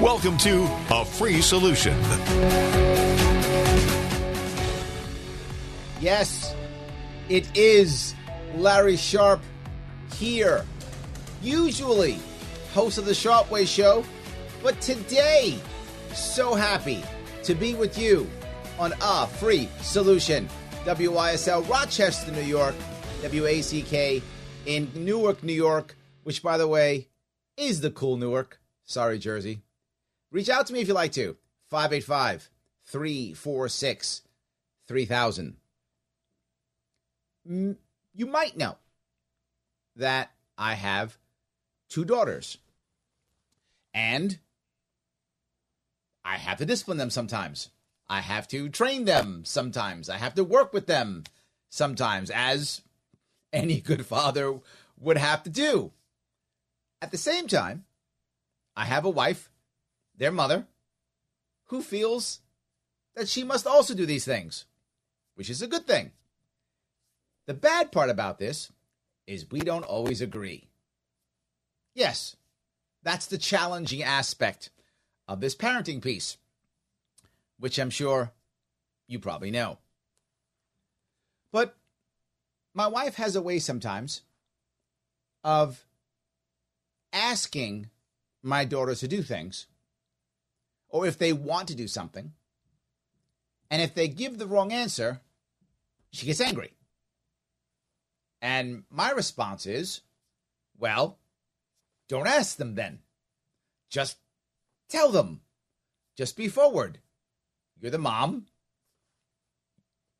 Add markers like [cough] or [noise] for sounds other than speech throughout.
Welcome to A Free Solution. Yes, it is Larry Sharpe here. Usually, host of the Sharpe Way Show, but today, so happy to be with you on A Free Solution. WYSL Rochester, New York, WACK in Newark, New York, which, by the way, is the cool Newark. Sorry, Jersey. Reach out to me if you like to. 585 346 3000. Mm, you might know that I have two daughters. And I have to discipline them sometimes. I have to train them sometimes. I have to work with them sometimes, as any good father would have to do. At the same time, I have a wife their mother, who feels that she must also do these things, which is a good thing. The bad part about this is we don't always agree. Yes, that's the challenging aspect of this parenting piece, which I'm sure you probably know. But my wife has a way sometimes of asking my daughter to do things or if they want to do something. And if they give the wrong answer, she gets angry. And my response is, well, don't ask them then. Just tell them. Just be forward. You're the mom.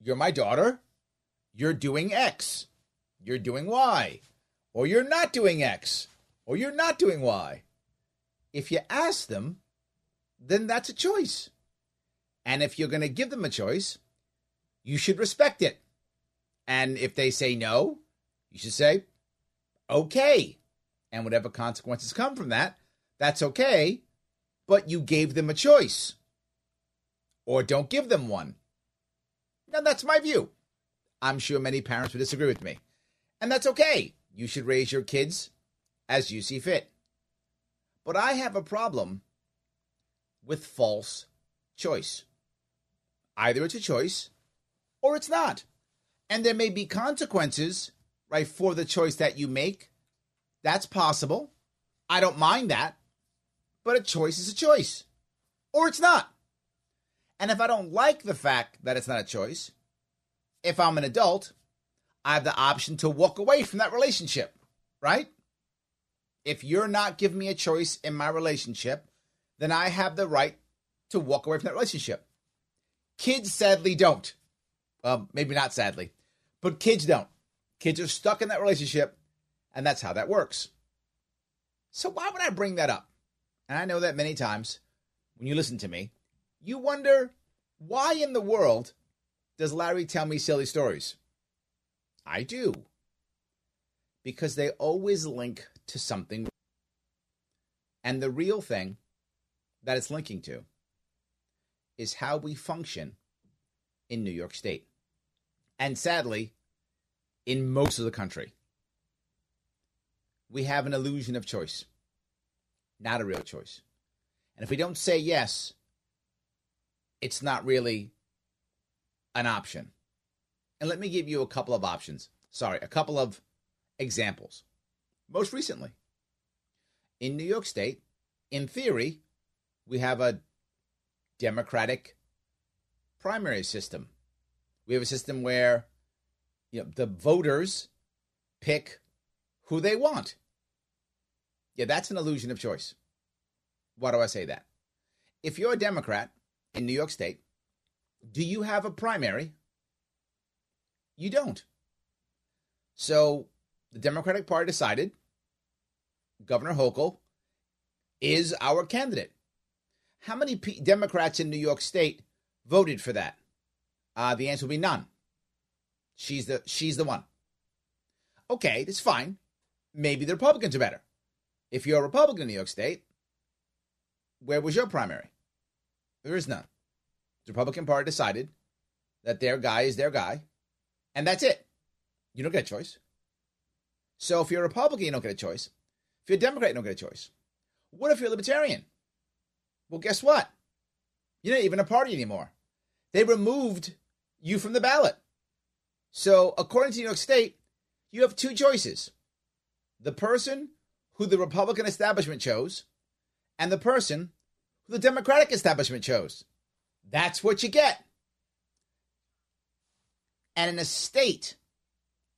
You're my daughter. You're doing X. You're doing Y. Or you're not doing X. Or you're not doing Y. If you ask them, then that's a choice. And if you're going to give them a choice, you should respect it. And if they say no, you should say, okay. And whatever consequences come from that, that's okay. But you gave them a choice. Or don't give them one. Now, that's my view. I'm sure many parents would disagree with me. And that's okay. You should raise your kids as you see fit. But I have a problem with false choice. Either it's a choice or it's not. And there may be consequences, right, for the choice that you make. That's possible. I don't mind that. But a choice is a choice or it's not. And if I don't like the fact that it's not a choice, if I'm an adult, I have the option to walk away from that relationship, right? If you're not giving me a choice in my relationship, then I have the right to walk away from that relationship. Kids sadly don't. Well, maybe not sadly, but kids don't. Kids are stuck in that relationship, and that's how that works. So, why would I bring that up? And I know that many times when you listen to me, you wonder why in the world does Larry tell me silly stories? I do. Because they always link to something. And the real thing that it's linking to is how we function in New York State. And sadly, in most of the country. We have an illusion of choice, not a real choice. And if we don't say yes, it's not really an option. And let me give you a couple of options. Sorry, a couple of examples. Most recently, in New York State, in theory, we have a democratic primary system. We have a system where you know, the voters pick who they want. Yeah, that's an illusion of choice. Why do I say that? If you're a Democrat in New York State, do you have a primary? You don't. So the Democratic Party decided Governor Hochul is our candidate. How many P- Democrats in New York State voted for that? Uh, the answer will be none. She's the she's the one. Okay, that's fine. Maybe the Republicans are better. If you're a Republican in New York State, where was your primary? There is none. The Republican Party decided that their guy is their guy, and that's it. You don't get a choice. So if you're a Republican, you don't get a choice. If you're a Democrat, you don't get a choice. What if you're a Libertarian? Well, guess what? You're not even a party anymore. They removed you from the ballot. So, according to New York State, you have two choices the person who the Republican establishment chose, and the person who the Democratic establishment chose. That's what you get. And in a state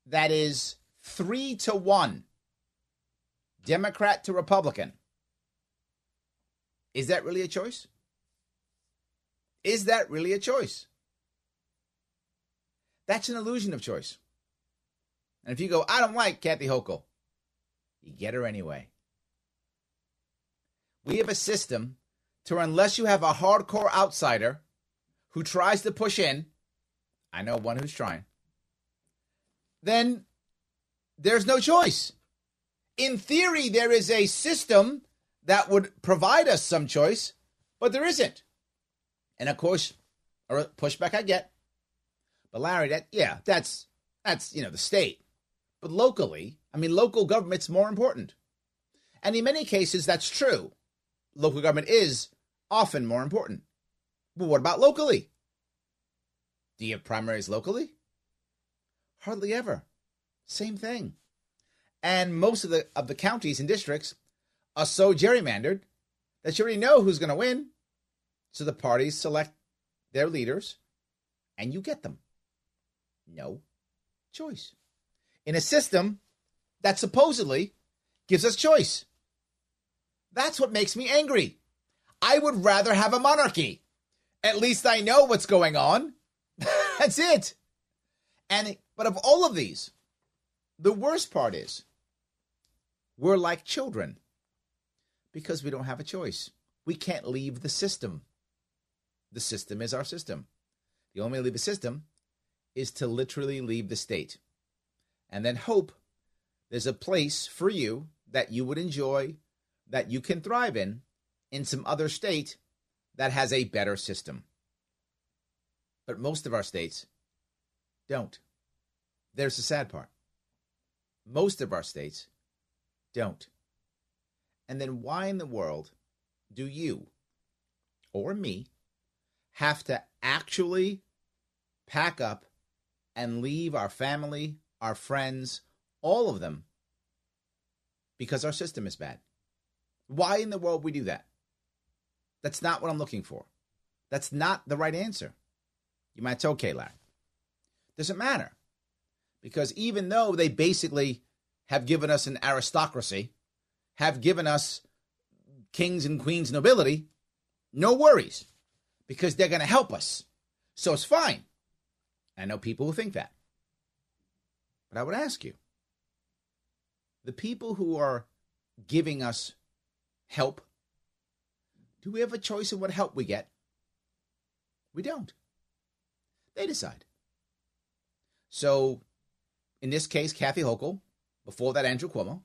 that is three to one, Democrat to Republican, is that really a choice? Is that really a choice? That's an illusion of choice. And if you go, I don't like Kathy Hochul, you get her anyway. We have a system to unless you have a hardcore outsider who tries to push in, I know one who's trying, then there's no choice. In theory, there is a system that would provide us some choice, but there isn't. And of course, a pushback I get. But Larry, that yeah, that's that's you know the state. But locally, I mean, local government's more important. And in many cases, that's true. Local government is often more important. But what about locally? Do you have primaries locally? Hardly ever. Same thing. And most of the of the counties and districts are so gerrymandered that you already know who's going to win. So the parties select their leaders and you get them. No choice. In a system that supposedly gives us choice. That's what makes me angry. I would rather have a monarchy. At least I know what's going on. [laughs] That's it. And but of all of these, the worst part is we're like children because we don't have a choice. We can't leave the system. The system is our system. The only way to leave the system is to literally leave the state and then hope there's a place for you that you would enjoy, that you can thrive in, in some other state that has a better system. But most of our states don't. There's the sad part. Most of our states don't. And then why in the world do you or me have to actually pack up and leave our family, our friends, all of them because our system is bad? Why in the world we do that? That's not what I'm looking for. That's not the right answer. You might say, okay, Larry. Doesn't matter. Because even though they basically have given us an aristocracy, have given us kings and queens nobility, no worries, because they're going to help us. So it's fine. I know people who think that. But I would ask you the people who are giving us help, do we have a choice in what help we get? We don't. They decide. So, in this case, Kathy Hochul, before that, Andrew Cuomo,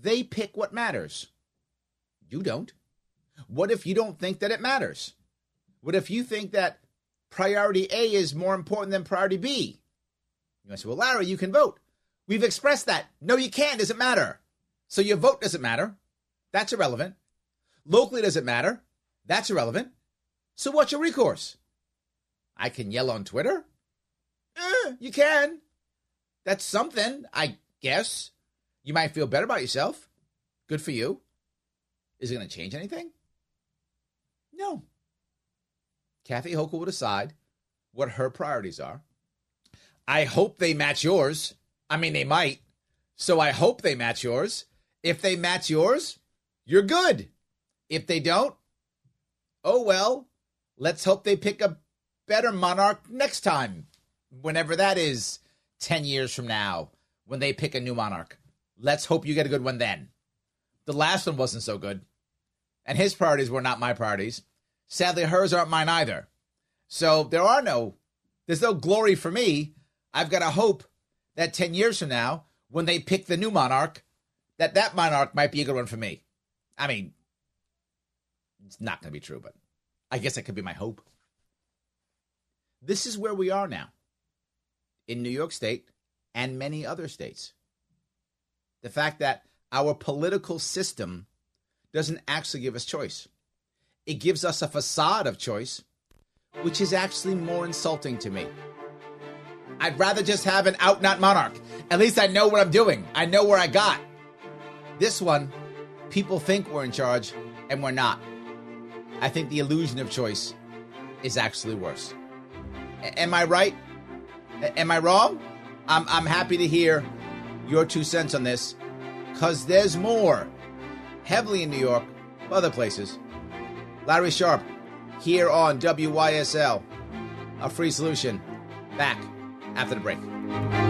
they pick what matters. You don't. What if you don't think that it matters? What if you think that priority A is more important than priority B? You might say, well, Larry, you can vote. We've expressed that. No, you can't. Doesn't matter. So your vote doesn't matter. That's irrelevant. Locally doesn't matter. That's irrelevant. So what's your recourse? I can yell on Twitter? Eh, you can. That's something, I guess. You might feel better about yourself. Good for you. Is it going to change anything? No. Kathy Hochul will decide what her priorities are. I hope they match yours. I mean, they might. So I hope they match yours. If they match yours, you're good. If they don't, oh well. Let's hope they pick a better monarch next time, whenever that is 10 years from now, when they pick a new monarch. Let's hope you get a good one then. The last one wasn't so good. and his priorities were not my priorities. Sadly, hers aren't mine either. So there are no, there's no glory for me. I've got to hope that 10 years from now, when they pick the new monarch, that that monarch might be a good one for me. I mean, it's not going to be true, but I guess it could be my hope. This is where we are now in New York State and many other states. The fact that our political system doesn't actually give us choice. It gives us a facade of choice, which is actually more insulting to me. I'd rather just have an out not monarch. At least I know what I'm doing. I know where I got. This one, people think we're in charge, and we're not. I think the illusion of choice is actually worse. A- am I right? A- am I wrong? I'm, I'm happy to hear your two cents on this because there's more heavily in New York, other places. Larry Sharpe, here on WYSL, a free solution. Back after the break.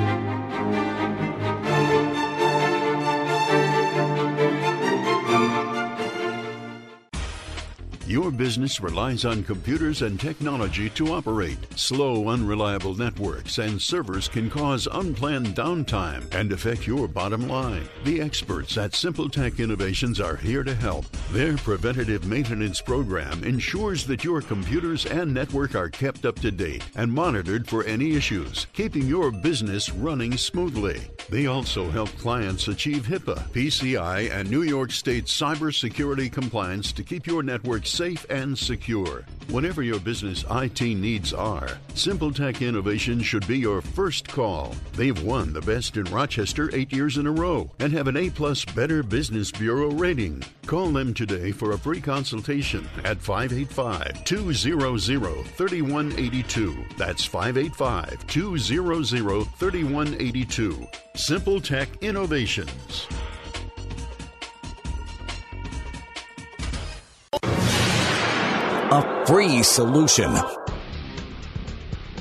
Your business relies on computers and technology to operate. Slow, unreliable networks and servers can cause unplanned downtime and affect your bottom line. The experts at Simple Tech Innovations are here to help. Their preventative maintenance program ensures that your computers and network are kept up to date and monitored for any issues, keeping your business running smoothly. They also help clients achieve HIPAA, PCI, and New York State cybersecurity compliance to keep your network safe and secure. Whatever your business IT needs are, SimpleTech Innovation should be your first call. They've won the best in Rochester eight years in a row and have an A plus Better Business Bureau rating. Call them today for a free consultation at 585 200 3182. That's 585 200 3182. Simple Tech Innovations. A free solution.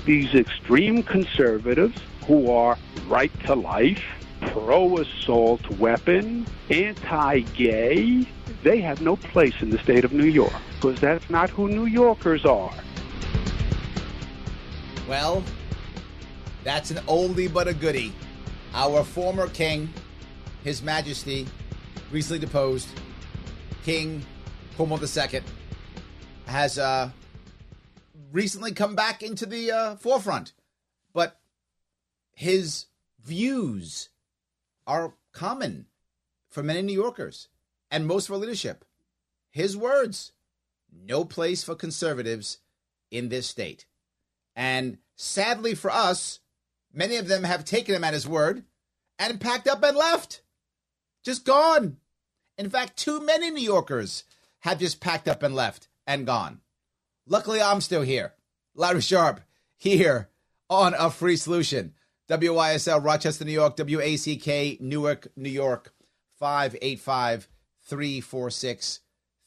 These extreme conservatives who are right to life, pro assault weapon, anti gay, they have no place in the state of New York because that's not who New Yorkers are. Well, that's an oldie but a goodie. Our former king, His Majesty, recently deposed, King Cuomo II, has uh, recently come back into the uh, forefront. But his views are common for many New Yorkers and most of our leadership. His words no place for conservatives in this state. And sadly for us, many of them have taken him at his word and packed up and left. Just gone. In fact, too many New Yorkers have just packed up and left and gone. Luckily, I'm still here. Larry Sharpe here on A Free Solution. WYSL, Rochester, New York, WACK, Newark, New York, 585 346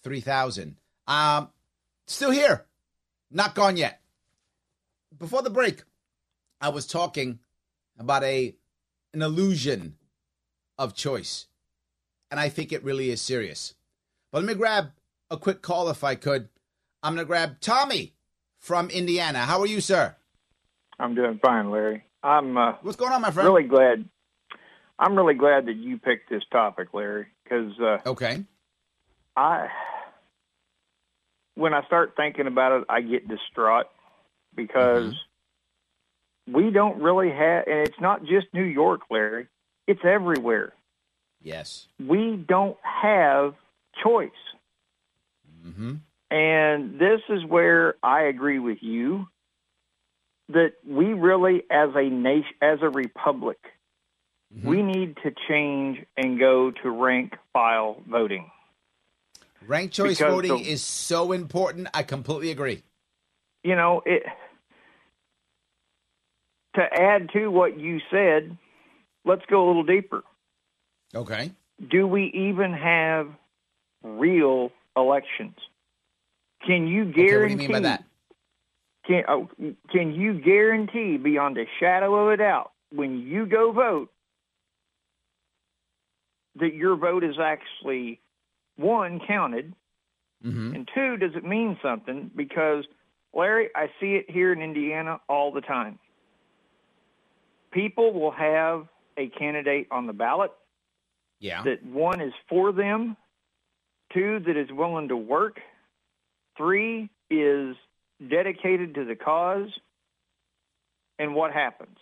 3000. Um, still here. Not gone yet. Before the break, I was talking about a an illusion of choice. And I think it really is serious. But let me grab a quick call if I could. I'm going to grab Tommy from Indiana. How are you, sir? I'm doing fine, Larry. I'm uh, What's going on, my friend? really glad. I'm really glad that you picked this topic, Larry, because uh, Okay. I, when I start thinking about it, I get distraught because we don't really have, and it's not just New York, Larry. It's everywhere. Yes. We don't have choice. Mm-hmm. And this is where I agree with you that we really, as a nation, as a republic, Mm-hmm. we need to change and go to rank file voting. Rank choice Because voting the- is so important. I completely agree. You know, it to add to what you said, let's go a little deeper. Okay. Do we even have real elections? Can you Okay, guarantee what do you mean by that? Can oh, can you guarantee beyond a shadow of a doubt when you go vote that your vote is actually one counted Mm-hmm. And two, does it mean something? Because, Larry, I see it here in Indiana all the time. People will have a candidate on the ballot Yeah. that one is for them, two that is willing to work, three is dedicated to the cause, and what happens?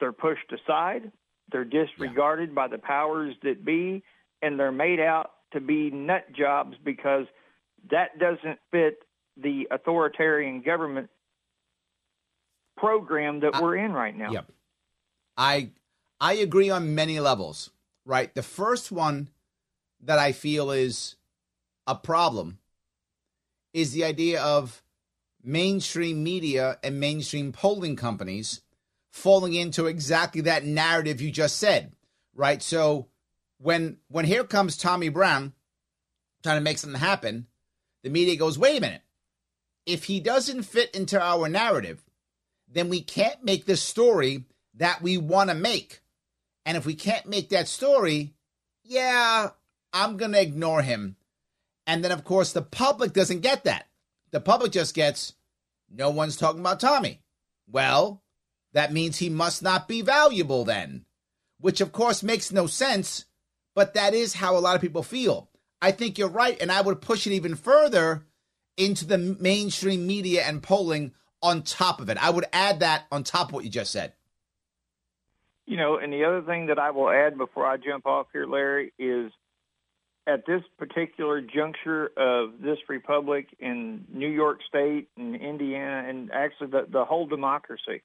They're pushed aside, they're disregarded by the powers that be, and they're made out to be nut jobs because that doesn't fit the authoritarian government program that I- we're in right now. Yep. I I agree on many levels, right? The first one that I feel is a problem is the idea of mainstream media and mainstream polling companies falling into exactly that narrative you just said, right? So when when here comes Tommy Brown trying to make something happen, the media goes, "Wait a minute. If he doesn't fit into our narrative, then we can't make this story that we want to make. And if we can't make that story, yeah, I'm going to ignore him. And then, of course, the public doesn't get that. The public just gets, no one's talking about Tommy. Well, that means he must not be valuable then, which, of course, makes no sense. But that is how a lot of people feel. I think you're right. And I would push it even further into the mainstream media and polling on top of it. I would add that on top of what you just said. You know, and the other thing that I will add before I jump off here, Larry, is at this particular juncture of this republic in New York State and Indiana, and actually the, the whole democracy,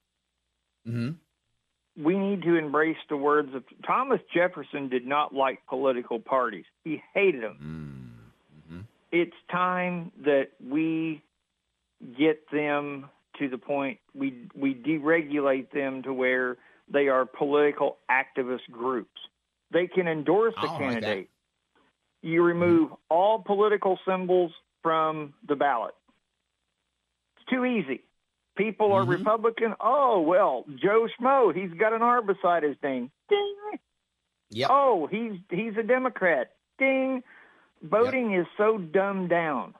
Mm-hmm. we need to embrace the words of Thomas Jefferson did not like political parties. He hated them. Mm-hmm. It's time that we get them to the point we we deregulate them to where they are political activist groups. They can endorse a don't like candidate. You remove all political symbols from the ballot. It's too easy. People are Mhm. Republican. Oh well, Joe Schmo, he's got an R beside his name. Ding. Yep. Oh, he's he's a Democrat. Ding. Voting is so dumbed down.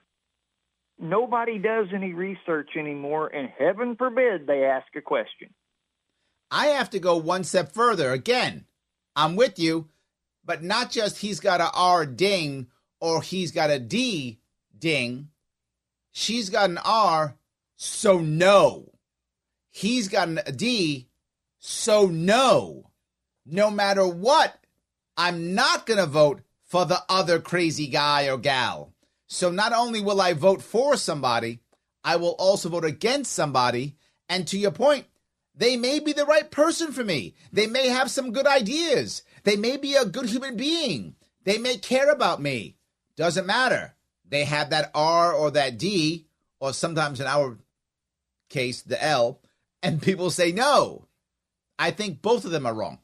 Nobody does any research anymore, and heaven forbid they ask a question. I have to go one step further. Again, I'm with you, but not just he's got a R ding or he's got a D ding. She's got an R, so no. He's got a D, so no. No matter what, I'm not going to vote for the other crazy guy or gal. So not only will I vote for somebody, I will also vote against somebody. And to your point, they may be the right person for me. They may have some good ideas. They may be a good human being. They may care about me. Doesn't matter. They have that R or that D, or sometimes in our case, the L, and people say no. I think both of them are wrong.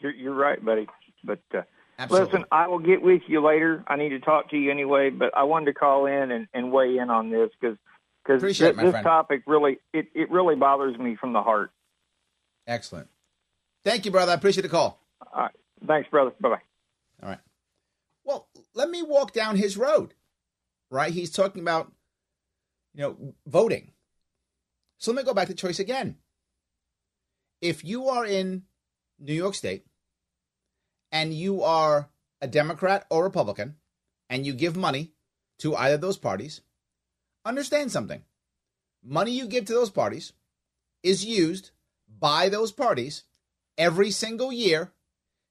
You're, you're right, buddy. But uh, Absolutely. listen, I will get with you later. I need to talk to you anyway, but I wanted to call in and, and weigh in on this because because Appreciate it, my this friend. topic really it, it really bothers me from the heart. Excellent. Thank you, brother. I appreciate the call. All right, thanks, brother. Bye bye. All right. Well, let me walk down his road. Right? He's talking about, you know, voting. So let me go back to choice again. If you are in New York State and you are a Democrat or Republican and you give money to either of those parties, understand something. Money you give to those parties is used by those parties every single year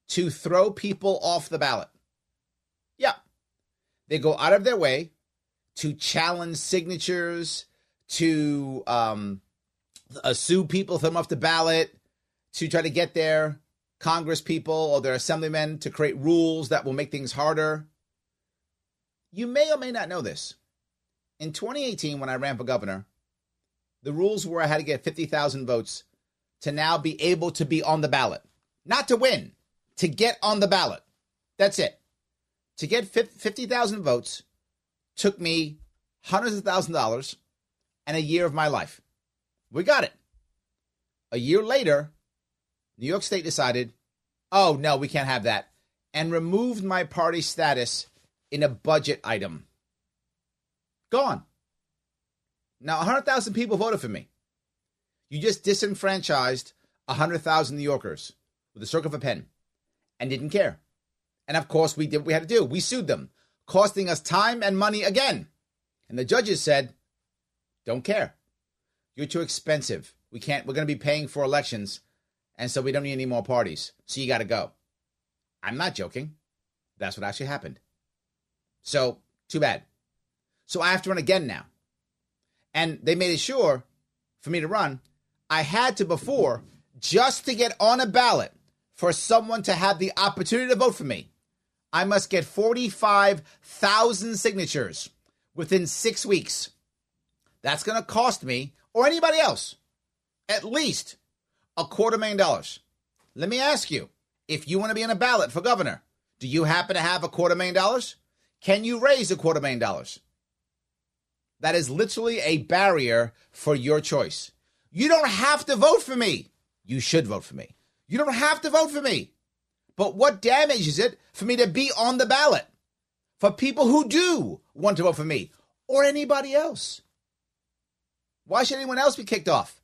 to throw people off the ballot. Yeah. They go out of their way to challenge signatures, to um, uh, sue people, throw them off the ballot, to try to get their Congress people or their assemblymen to create rules that will make things harder. You may or may not know this. In 2018, when I ran for governor, the rules were I had to get 50,000 votes to now be able to be on the ballot. Not to win, to get on the ballot. That's it. To get 50,000 votes took me hundreds of thousands of dollars and a year of my life. We got it. A year later, New York State decided, oh, no, we can't have that, and removed my party status in a budget item. Gone. Now, 100,000 people voted for me. You just disenfranchised 100,000 New Yorkers with a stroke of a pen and didn't care. And of course, we did what we had to do. We sued them, costing us time and money again. And the judges said, don't care. You're too expensive. We can't, we're going to be paying for elections. And so we don't need any more parties. So you got to go. I'm not joking. That's what actually happened. So, too bad. So I have to run again now. And they made it sure for me to run. I had to before just to get on a ballot for someone to have the opportunity to vote for me. I must get 45,000 signatures within six weeks. That's going to cost me, or anybody else, at least a quarter million dollars. Let me ask you if you want to be on a ballot for governor, do you happen to have a quarter million dollars? Can you raise a quarter million dollars? That is literally a barrier for your choice. You don't have to vote for me. You should vote for me. You don't have to vote for me. But what damage is it for me to be on the ballot for people who do want to vote for me or anybody else? Why should anyone else be kicked off?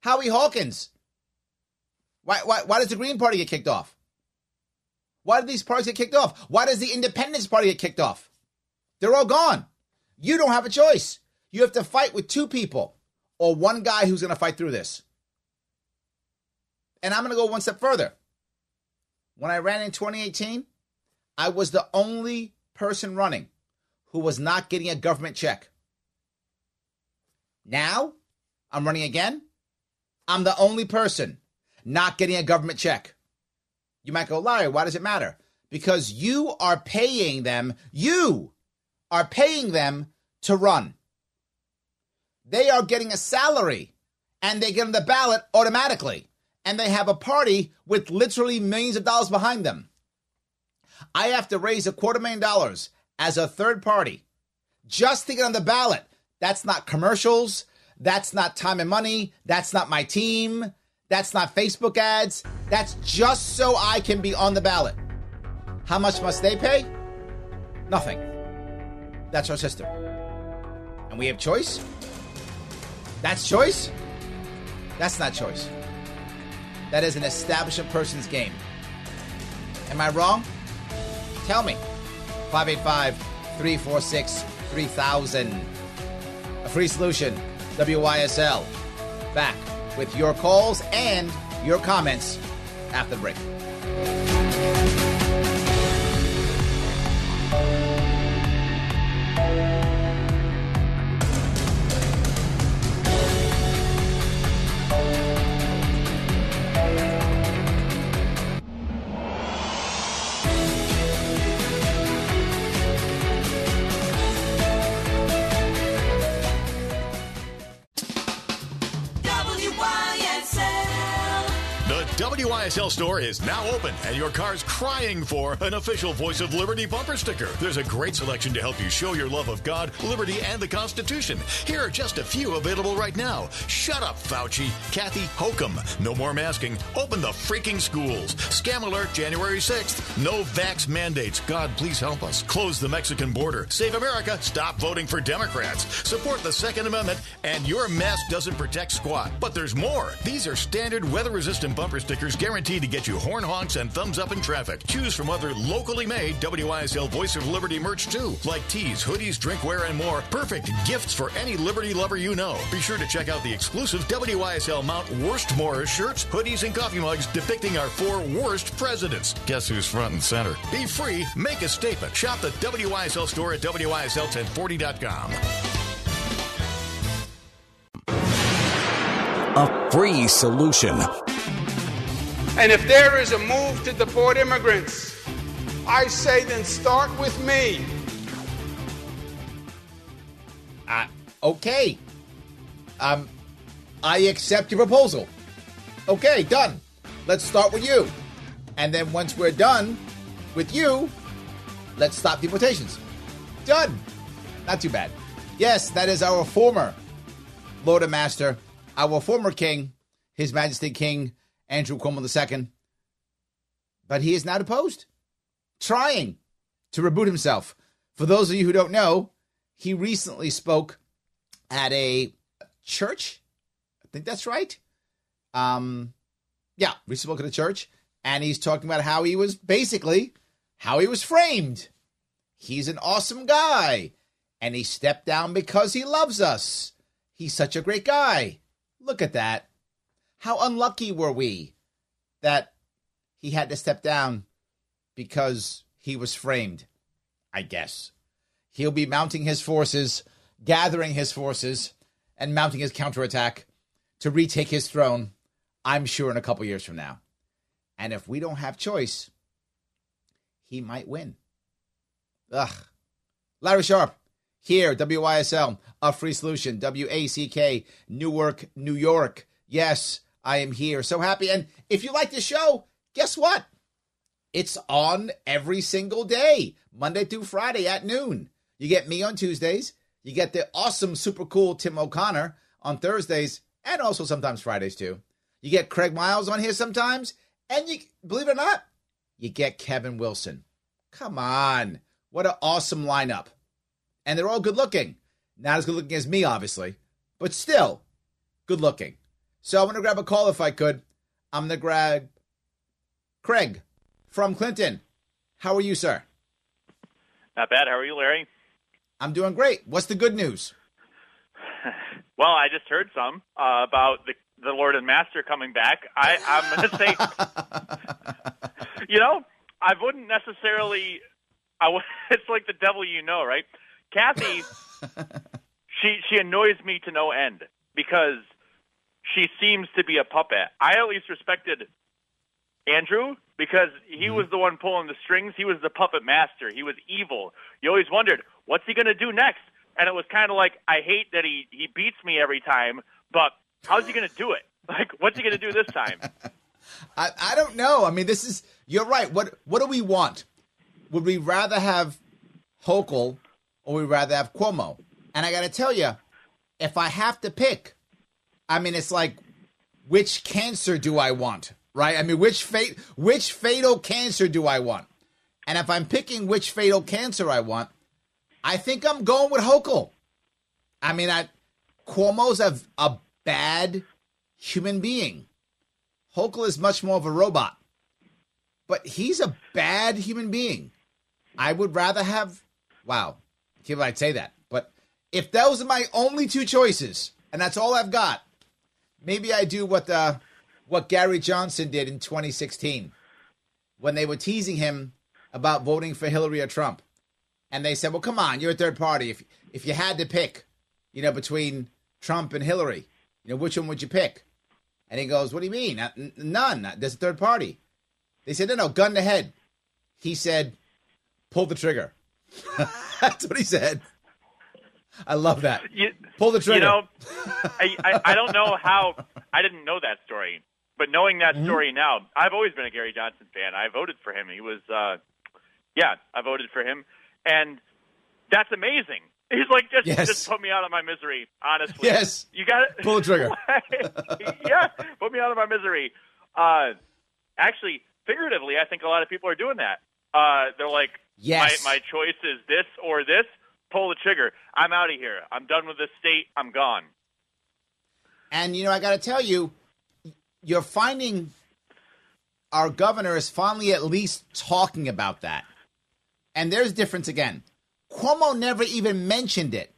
Howie Hawkins. Why, why, why does the Green Party get kicked off? Why do these parties get kicked off? Why does the Independence Party get kicked off? They're all gone. You don't have a choice. You have to fight with two people or one guy who's going to fight through this. And I'm going to go one step further. When I ran in 2018, I was the only person running who was not getting a government check. Now, I'm running again. I'm the only person not getting a government check. You might go, Larry, why does it matter? Because you are paying them, you are paying them to run. They are getting a salary and they get on the ballot automatically. And they have a party with literally millions of dollars behind them. I have to raise a quarter million dollars as a third party just to get on the ballot. That's not commercials. That's not time and money. That's not my team. That's not Facebook ads. That's just so I can be on the ballot. How much must they pay? Nothing. That's our system. And we have choice? That's choice? That's not choice. That is an establishment person's game. Am I wrong? Tell me. 585 346 3000. A free solution. WYSL. Back with your calls and your comments after the break. Store is now open, and your car's crying for an official Voice of Liberty bumper sticker. There's a great selection to help you show your love of God, liberty, and the Constitution. Here are just a few available right now. Shut up, Fauci. Kathy Hokum. No more masking. Open the freaking schools. Scam alert January 6th. No vax mandates. God, please help us. Close the Mexican border. Save America. Stop voting for Democrats. Support the Second Amendment. And your mask doesn't protect squat. But there's more. These are standard weather resistant bumper stickers guaranteed to get you horn honks and thumbs up in traffic. Choose from other locally made WYSL Voice of Liberty merch too, like tees, hoodies, drinkware, and more. Perfect gifts for any Liberty lover you know. Be sure to check out the exclusive WYSL Mount Worst Morris shirts, hoodies, and coffee mugs depicting our four worst presidents. Guess who's front and center? Be free, make a statement. Shop the WISL store at WYSL1040.com. A free solution. And if there is a move to deport immigrants, I say then start with me. Uh, okay. Um, I accept your proposal. Okay, done. Let's start with you. And then once we're done with you, let's stop deportations. Done. Not too bad. Yes, that is our former Lord and Master, our former King, His Majesty King Andrew Cuomo II. But he is not opposed, trying to reboot himself For those of you who don't know, he recently spoke at a church. I think that's right. Um, yeah, recently spoke at a church, and he's talking about how he was basically how he was framed. He's an awesome guy, and he stepped down because he loves us. He's such a great guy. Look at that. How unlucky were we that he had to step down because he was framed, I guess. He'll be mounting his forces, gathering his forces, and mounting his counterattack to retake his throne, I'm sure, in a couple years from now. And if we don't have choice, he might win. Ugh. Larry Sharpe, here, WYSL, a free solution, WACK, Newark, New York. Yes, I am here. So happy. And if you like the show, guess what? It's on every single day, Monday through Friday at noon. You get me on Tuesdays. You get the awesome, super cool Tim O'Connor on Thursdays and also sometimes Fridays too. You get Craig Miles on here sometimes. And you believe it or not, you get Kevin Wilson. Come on. What an awesome lineup. And they're all good looking. Not as good looking as me, obviously, but still good looking. So I'm going to grab a call if I could. I'm going to grab Craig from Clinton. How are you, sir? Not bad. How are you, Larry? I'm doing great. What's the good news? [laughs] well, I just heard some uh, about the the Lord and Master coming back. I, I'm going to say, [laughs] you know, I wouldn't necessarily. I w- [laughs] it's like the devil you know, right? Kathy, she she annoys me to no end because she seems to be a puppet. I at least respected Andrew because he mm-hmm. was the one pulling the strings. He was the puppet master. He was evil. You always wondered what's he going to do next, and it was kind of like I hate that he he beats me every time, but how's he going to do it? [laughs] Like what's he going to do this time? [laughs] I, I don't know. I mean, this is you're right. What what do we want? Would we rather have Hochul or would we rather have Cuomo? And I got to tell you, if I have to pick, I mean, it's like which cancer do I want? Right? I mean, which fate which fatal cancer do I want? And if I'm picking which fatal cancer I want, I think I'm going with Hochul. I mean, I Cuomo's a, a bad human being. Hochul is much more of a robot, but he's a bad human being. I would rather have. Wow, I believe I'd say that. But if those are my only two choices, and that's all I've got, maybe I do what the what Gary Johnson did in 2016 when they were teasing him about voting for Hillary or Trump, and they said, "Well, come on, you're a third party. If if you had to pick, you know, between Trump and Hillary, you know, which one would you pick?" And he goes, "What do you mean? None. There's a third party." They said, "No, no, gun to head." He said, "Pull the trigger." [laughs] That's what he said. I love that. [laughs] You, Pull the trigger. You know, I, I I don't know how I didn't know that story, but knowing that Mm-hmm. story now, I've always been a Gary Johnson fan. I voted for him. He was, uh, yeah, I voted for him, and that's amazing. [laughs] He's like, just Yes. just put me out of my misery. Honestly, Yes. you got it. Pull the trigger. [laughs] yeah, put me out of my misery. Uh, actually, figuratively, I think a lot of people are doing that. Uh, they're like, Yes. my, my choice is this or this. Pull the trigger. I'm out of here. I'm done with this state. I'm gone. And you know, I got to tell you, you're finding our governor is finally at least talking about that. And there's difference again. Cuomo never even mentioned it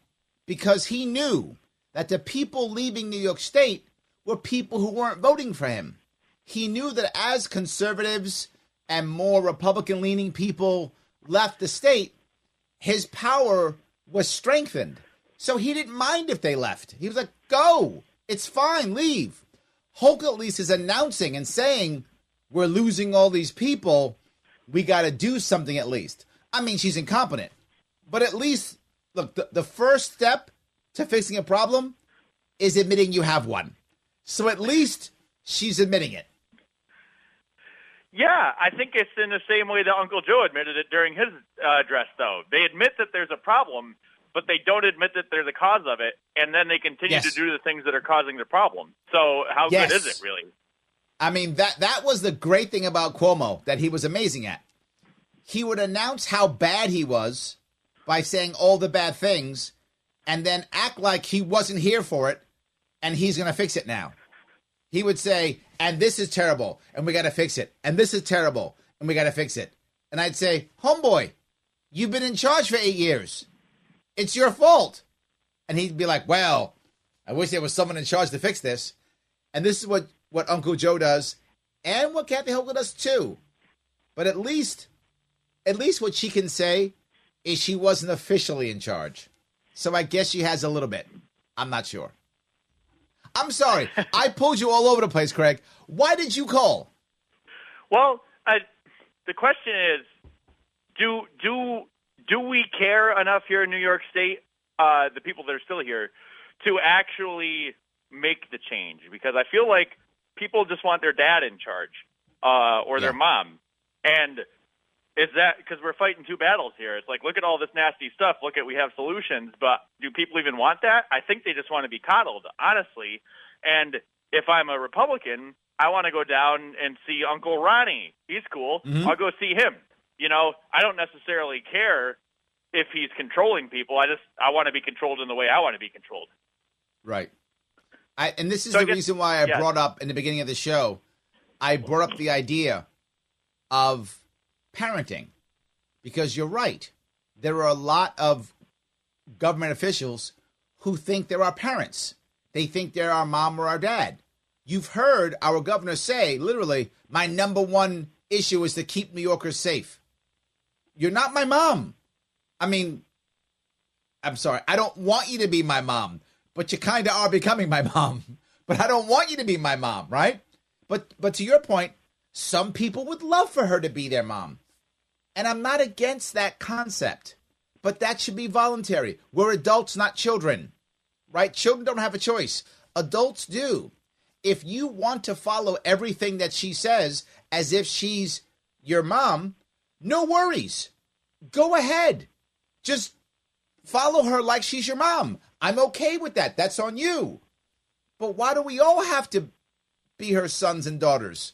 because he knew that the people leaving New York State were people who weren't voting for him. He knew that as conservatives and more Republican leaning people left the state, his power was strengthened. So he didn't mind if they left. He was like, go. It's fine. Leave. Hochul at least is announcing and saying, we're losing all these people. We got to do something at least. I mean, she's incompetent. But at least, look, the, the first step to fixing a problem is admitting you have one. So at least she's admitting it. Yeah, I think it's in the same way that Uncle Joe admitted it during his uh, address, though. They admit that there's a problem, but they don't admit that they're the cause of it, and then they continue Yes. to do the things that are causing the problem. So how Yes. good is it, really? I mean that that was the great thing about Cuomo that he was amazing at. He would announce how bad he was, by saying all the bad things and then act like he wasn't here for it and he's going to fix it now. He would say, and this is terrible and we got to fix it. And this is terrible and we got to fix it. And I'd say, homeboy, you've been in charge for eight years. It's your fault. And he'd be like, well, I wish there was someone in charge to fix this. And this is what, what Uncle Joe does and what Kathy Hochul does too. But at least, at least what she can say is she wasn't officially in charge. So I guess she has a little bit. I'm not sure. I'm sorry. I pulled you all over the place, Craig. Why did you call? Well, I, the question is, do do do we care enough here in New York State, uh, the people that are still here, to actually make the change? Because I feel like people just want their dad in charge uh, or their mom, and is that because we're fighting two battles here? It's like look at all this nasty stuff. Look at we have solutions, but do people even want that? I think they just want to be coddled, honestly. And if I'm a Republican, I want to go down and see Uncle Ronnie. He's cool. Mm-hmm. I'll go see him. You know, I don't necessarily care if he's controlling people. I just I want to be controlled in the way I want to be controlled. Right. I, and this is So the guess- reason why I yeah. brought up in the beginning of the show. I brought up the idea of parenting because you're right. There are a lot of government officials who think they're our parents. They think they're our mom or our dad. You've heard our governor say, literally, my number one issue is to keep New Yorkers safe. You're not my mom. I mean, I'm sorry. I don't want you to be my mom, but you kind of are becoming my [laughs] mom. But I don't want you to be my mom, right? But but to your point, some people would love for her to be their mom. And I'm not against that concept. But that should be voluntary. We're adults, not children. Right? Children don't have a choice. Adults do. If you want to follow everything that she says as if she's your mom, no worries. Go ahead. Just follow her like she's your mom. I'm okay with that. That's on you. But why do we all have to be her sons and daughters?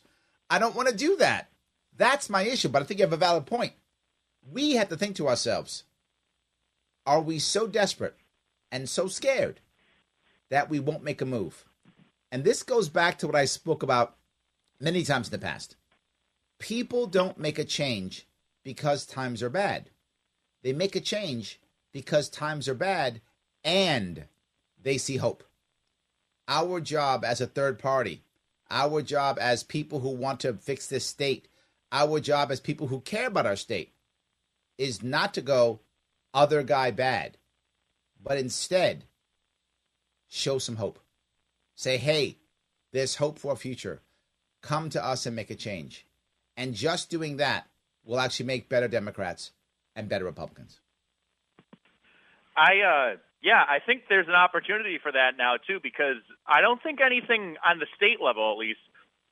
I don't want to do that. That's my issue. But I think you have a valid point. We have to think to ourselves are we so desperate and so scared that we won't make a move? And this goes back to what I spoke about many times in the past. People don't make a change because times are bad. They make a change because times are bad and they see hope. Our job as a third party, our job as people who want to fix this state, our job as people who care about our state is not to go other guy bad, but instead show some hope. Say, hey, there's hope for a future. Come to us and make a change. And just doing that will actually make better Democrats and better Republicans. I uh yeah, I think there's an opportunity for that now too because I don't think anything on the state level at least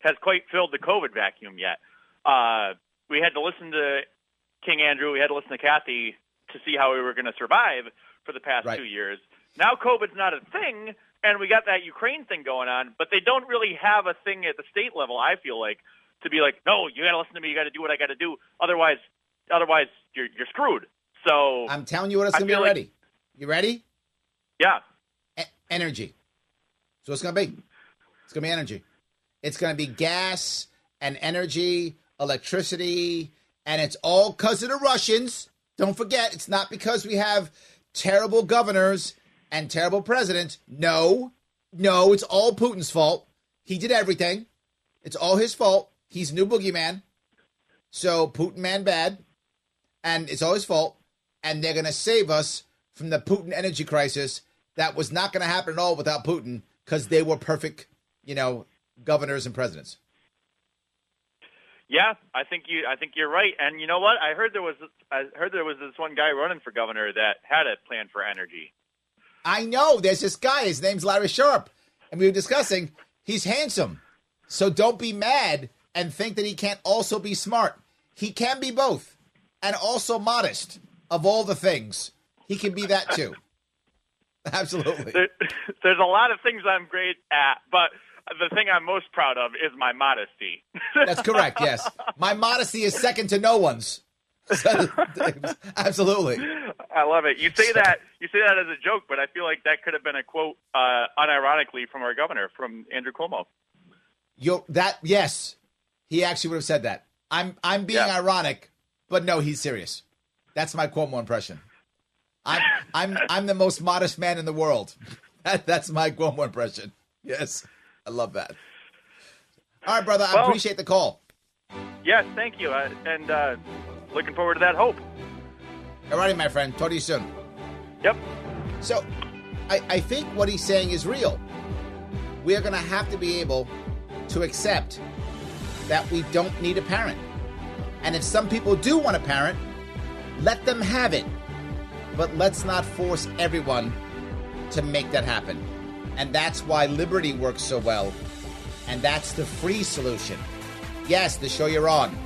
has quite filled the COVID vacuum yet. Uh we had to listen to King Andrew, we had to listen to Kathy to see how we were going to survive for the past Right. 2 years. Now COVID's not a thing and we got that Ukraine thing going on, but they don't really have a thing at the state level I feel like to be like, "No, you got to listen to me, you got to do what I got to do. Otherwise otherwise you're you're screwed." So I'm telling you what it's going to be like- already. You ready? yeah. E- energy. So it's going to be. It's going to be energy. It's going to be gas and energy, electricity, and it's all because of the Russians. Don't forget, it's not because we have terrible governors and terrible presidents. No, no, it's all Putin's fault. He did everything. It's all his fault. He's new boogeyman. So Putin man bad, and it's all his fault. And they're going to save us from the Putin energy crisis that was not going to happen at all without Putin because they were perfect, you know, governors and presidents. Yeah, I think you. I think you're right. And you know what? I heard there was. I heard there was this one guy running for governor that had a plan for energy. I know there's this guy. His name's Larry Sharpe, and we were discussing. He's handsome, so don't be mad and think that he can't also be smart. He can be both, and also modest. Of all the things, he can be that too. [laughs] Absolutely. There, [laughs] there's a lot of things I'm great at, but the thing I'm most proud of is my modesty. [laughs] That's correct. Yes, my modesty is second to no one's. [laughs] Absolutely. I love it. You say that you say that as a joke, but I feel like that could have been a quote, uh, unironically, from our governor, from Andrew Cuomo. Yo, that yes, he actually would have said that. I'm I'm being Yeah. ironic, but no, he's serious. That's my Cuomo impression. I'm I'm I'm the most modest man in the world. [laughs] That, that's my Cuomo impression. Yes, I love that. All right, brother. I Well- appreciate the call. Yes, thank you, uh, and uh, looking forward to that hope. All righty, my friend. Talk to you soon. Yep. So, I, I think what he's saying is real. We are going to have to be able to accept that we don't need a parent. And if some people do want a parent, let them have it. But let's not force everyone to make that happen. And that's why Liberty works so well. And that's the free solution. Yes, the show you're on.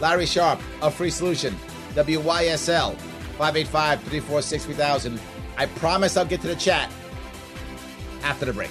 Larry Sharpe, a free solution. WYSL 585 346 3000. I promise I'll get to the chat after the break.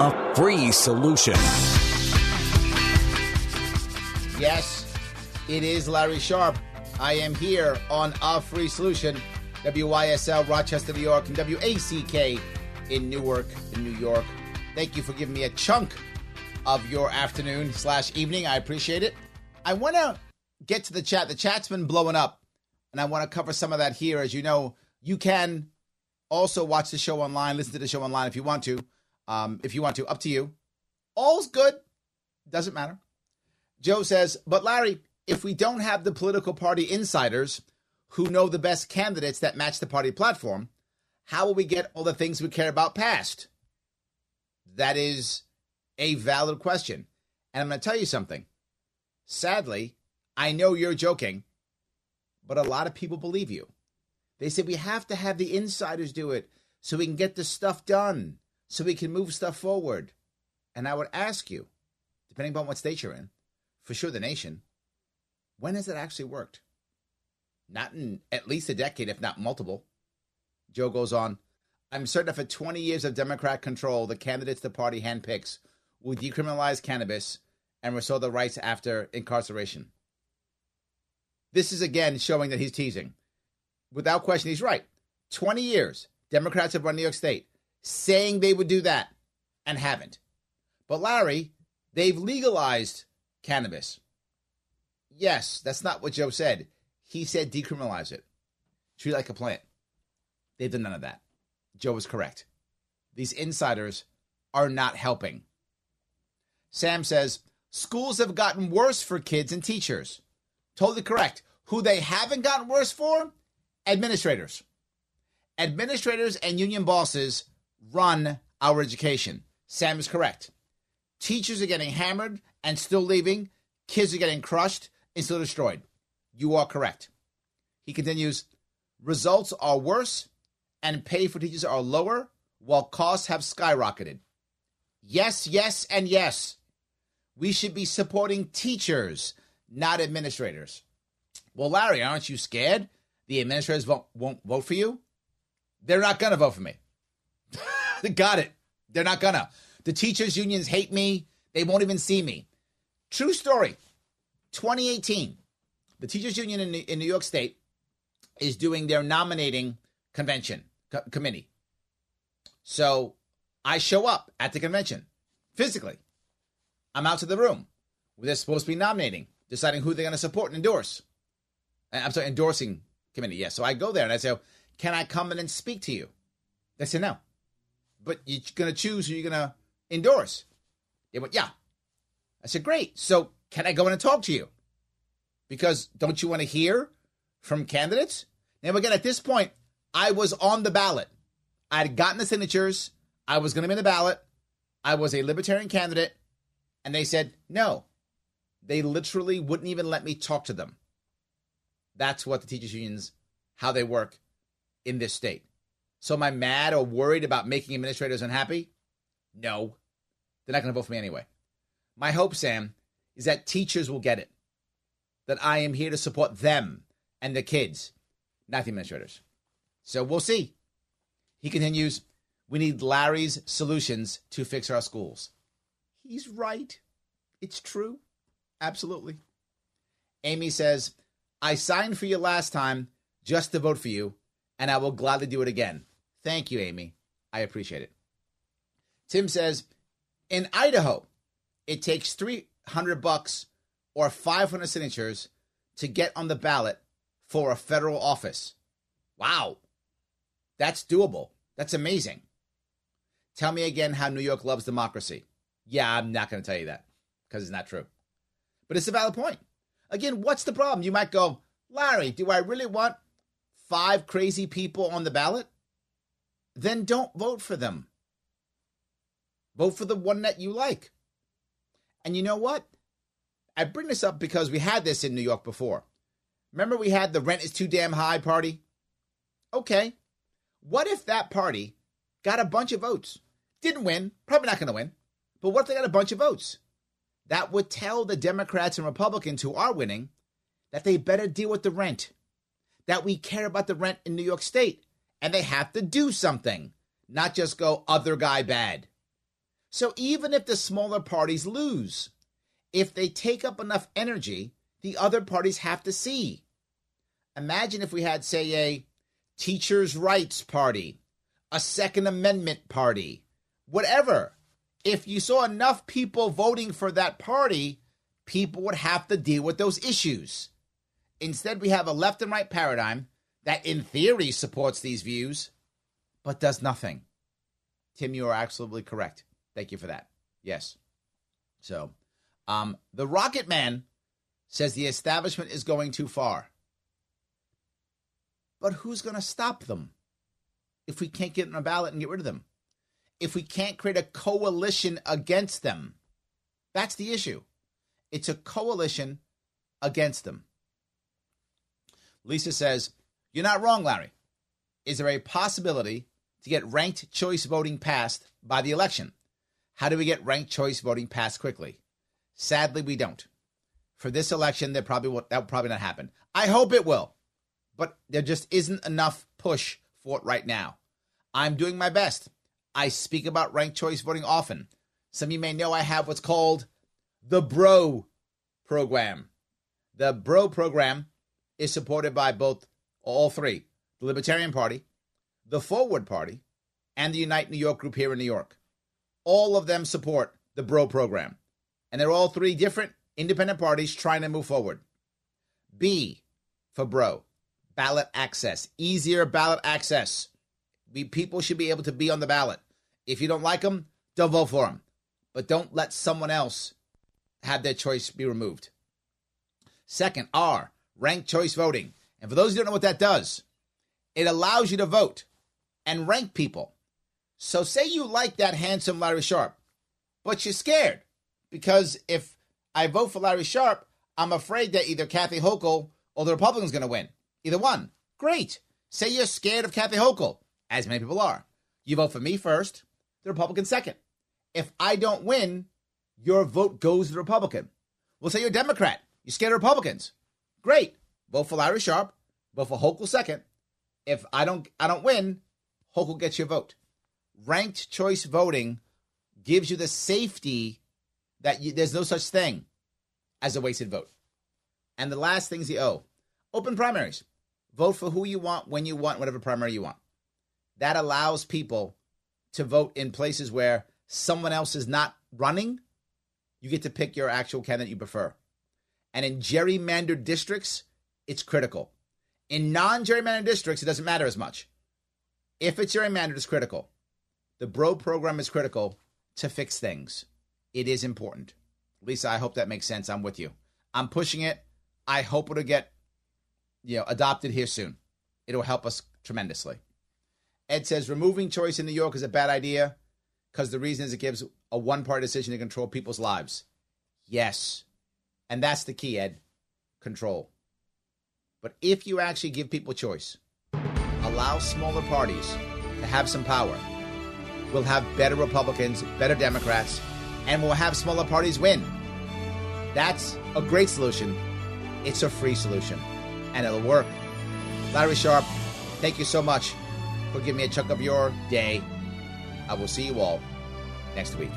A free solution. Yes, it is Larry Sharpe. I am here on A Free Solution, WYSL Rochester, New York, and WACK in Newark, in New York. Thank you for giving me a chunk of your afternoon slash evening. I appreciate it. I want to get to the chat. The chat's been blowing up, and I want to cover some of that here. As you know, you can also watch the show online, listen to the show online if you want to. Um, if you want to, up to you. All's good. Doesn't matter. Joe says, but Larry, if we don't have the political party insiders who know the best candidates that match the party platform, how will we get all the things we care about passed? That is a valid question. And I'm going to tell you something. Sadly, I know you're joking, but a lot of people believe you. They said we have to have the insiders do it so we can get the stuff done, so we can move stuff forward. And I would ask you, depending upon what state you're in, for sure the nation, when has it actually worked? Not in at least a decade, if not multiple. Joe goes on, I'm certain that for 20 years of Democrat control, the candidates the party handpicks will decriminalize cannabis and restore the rights after incarceration. This is again showing that he's teasing. Without question, he's right. 20 years, Democrats have run New York State saying they would do that and haven't. But Larry, they've legalized cannabis. Yes, that's not what Joe said. He said decriminalize it, treat it like a plant. They've done none of that. Joe was correct. These insiders are not helping. Sam says schools have gotten worse for kids and teachers. Totally correct. Who they haven't gotten worse for? Administrators. Administrators and union bosses run our education. Sam is correct. Teachers are getting hammered and still leaving. Kids are getting crushed and still destroyed. You are correct. He continues results are worse and pay for teachers are lower while costs have skyrocketed. Yes, yes, and yes. We should be supporting teachers, not administrators. Well, Larry, aren't you scared the administrators won't, won't vote for you? They're not going to vote for me. They [laughs] got it. They're not going to. The teachers' unions hate me. They won't even see me. True story. 2018, the teachers' union in, in New York State is doing their nominating convention co- committee. So I show up at the convention. physically. I'm out to the room where they're supposed to be nominating, deciding who they're going to support and endorse. Uh, I'm sorry, endorsing committee. Yes. So I go there and I say, Can I come in and speak to you? They said, No. But you're going to choose who you're going to endorse. They went, Yeah. I said, Great. So can I go in and talk to you? Because don't you want to hear from candidates? Now, again, at this point, I was on the ballot. I had gotten the signatures. I was going to be in the ballot. I was a libertarian candidate. And they said, no. They literally wouldn't even let me talk to them. That's what the teachers' unions, how they work in this state. So am I mad or worried about making administrators unhappy? No. They're not going to vote for me anyway. My hope, Sam, is that teachers will get it. That I am here to support them and the kids, not the administrators. So we'll see. He continues, we need Larry's solutions to fix our schools. He's right. It's true. Absolutely. Amy says, I signed for you last time just to vote for you, and I will gladly do it again. Thank you, Amy. I appreciate it. Tim says, in Idaho, it takes 300 bucks or 500 signatures to get on the ballot for a federal office. Wow. That's doable. That's amazing. Tell me again how New York loves democracy. Yeah, I'm not going to tell you that because it's not true. But it's a valid point. Again, what's the problem? You might go, Larry, do I really want five crazy people on the ballot? Then don't vote for them. Vote for the one that you like. And you know what? I bring this up because we had this in New York before. Remember, we had the rent is too damn high party? Okay. What if that party got a bunch of votes? Didn't win, probably not going to win, but what if they got a bunch of votes? That would tell the Democrats and Republicans who are winning that they better deal with the rent, that we care about the rent in New York State, and they have to do something, not just go other guy bad. So even if the smaller parties lose, if they take up enough energy, the other parties have to see. Imagine if we had, say, a teachers' rights party, a Second Amendment party, whatever. If you saw enough people voting for that party, people would have to deal with those issues. Instead, we have a left and right paradigm that, in theory, supports these views, but does nothing. Tim, you are absolutely correct. Thank you for that. Yes. So, um, the Rocket Man says the establishment is going too far. But who's going to stop them if we can't get on a ballot and get rid of them? If we can't create a coalition against them? That's the issue. It's a coalition against them. Lisa says, You're not wrong, Larry. Is there a possibility to get ranked choice voting passed by the election? How do we get ranked choice voting passed quickly? Sadly, we don't. For this election, that probably will, that will probably not happen. I hope it will, but there just isn't enough push for it right now. I'm doing my best. I speak about ranked choice voting often. Some of you may know I have what's called the Bro program. The Bro program is supported by both all three the Libertarian Party, the Forward Party, and the Unite New York group here in New York. All of them support the Bro program. And they're all three different independent parties trying to move forward. B for Bro, ballot access, easier ballot access. We, people should be able to be on the ballot. If you don't like them, don't vote for them. But don't let someone else have their choice be removed. Second, R, ranked choice voting. And for those who don't know what that does, it allows you to vote and rank people. So say you like that handsome Larry Sharpe, but you're scared because if I vote for Larry Sharpe, I'm afraid that either Kathy Hochul or the Republican's going to win. Either one. Great. Say you're scared of Kathy Hochul, as many people are. You vote for me first, the Republican second. If I don't win, your vote goes to the Republican. We'll say you're a Democrat. You're scared of Republicans. Great. Vote for Larry Sharpe. Vote for Hochul second. If I don't, I don't win. Hochul gets your vote. Ranked choice voting gives you the safety that you, there's no such thing as a wasted vote. And the last thing is the O. Open primaries. Vote for who you want, when you want, whatever primary you want. That allows people to vote in places where someone else is not running, you get to pick your actual candidate you prefer. And in gerrymandered districts, it's critical. In non gerrymandered districts, it doesn't matter as much. If it's gerrymandered, it's critical. The BRO program is critical to fix things. It is important. Lisa, I hope that makes sense. I'm with you. I'm pushing it. I hope it'll get you know adopted here soon. It'll help us tremendously. Ed says removing choice in New York is a bad idea because the reason is it gives a one party decision to control people's lives. Yes. And that's the key, Ed. Control. But if you actually give people choice, allow smaller parties to have some power, we'll have better Republicans, better Democrats, and we'll have smaller parties win. That's a great solution. It's a free solution, and it'll work. Larry Sharpe, thank you so much for giving me a chunk of your day. I will see you all next week.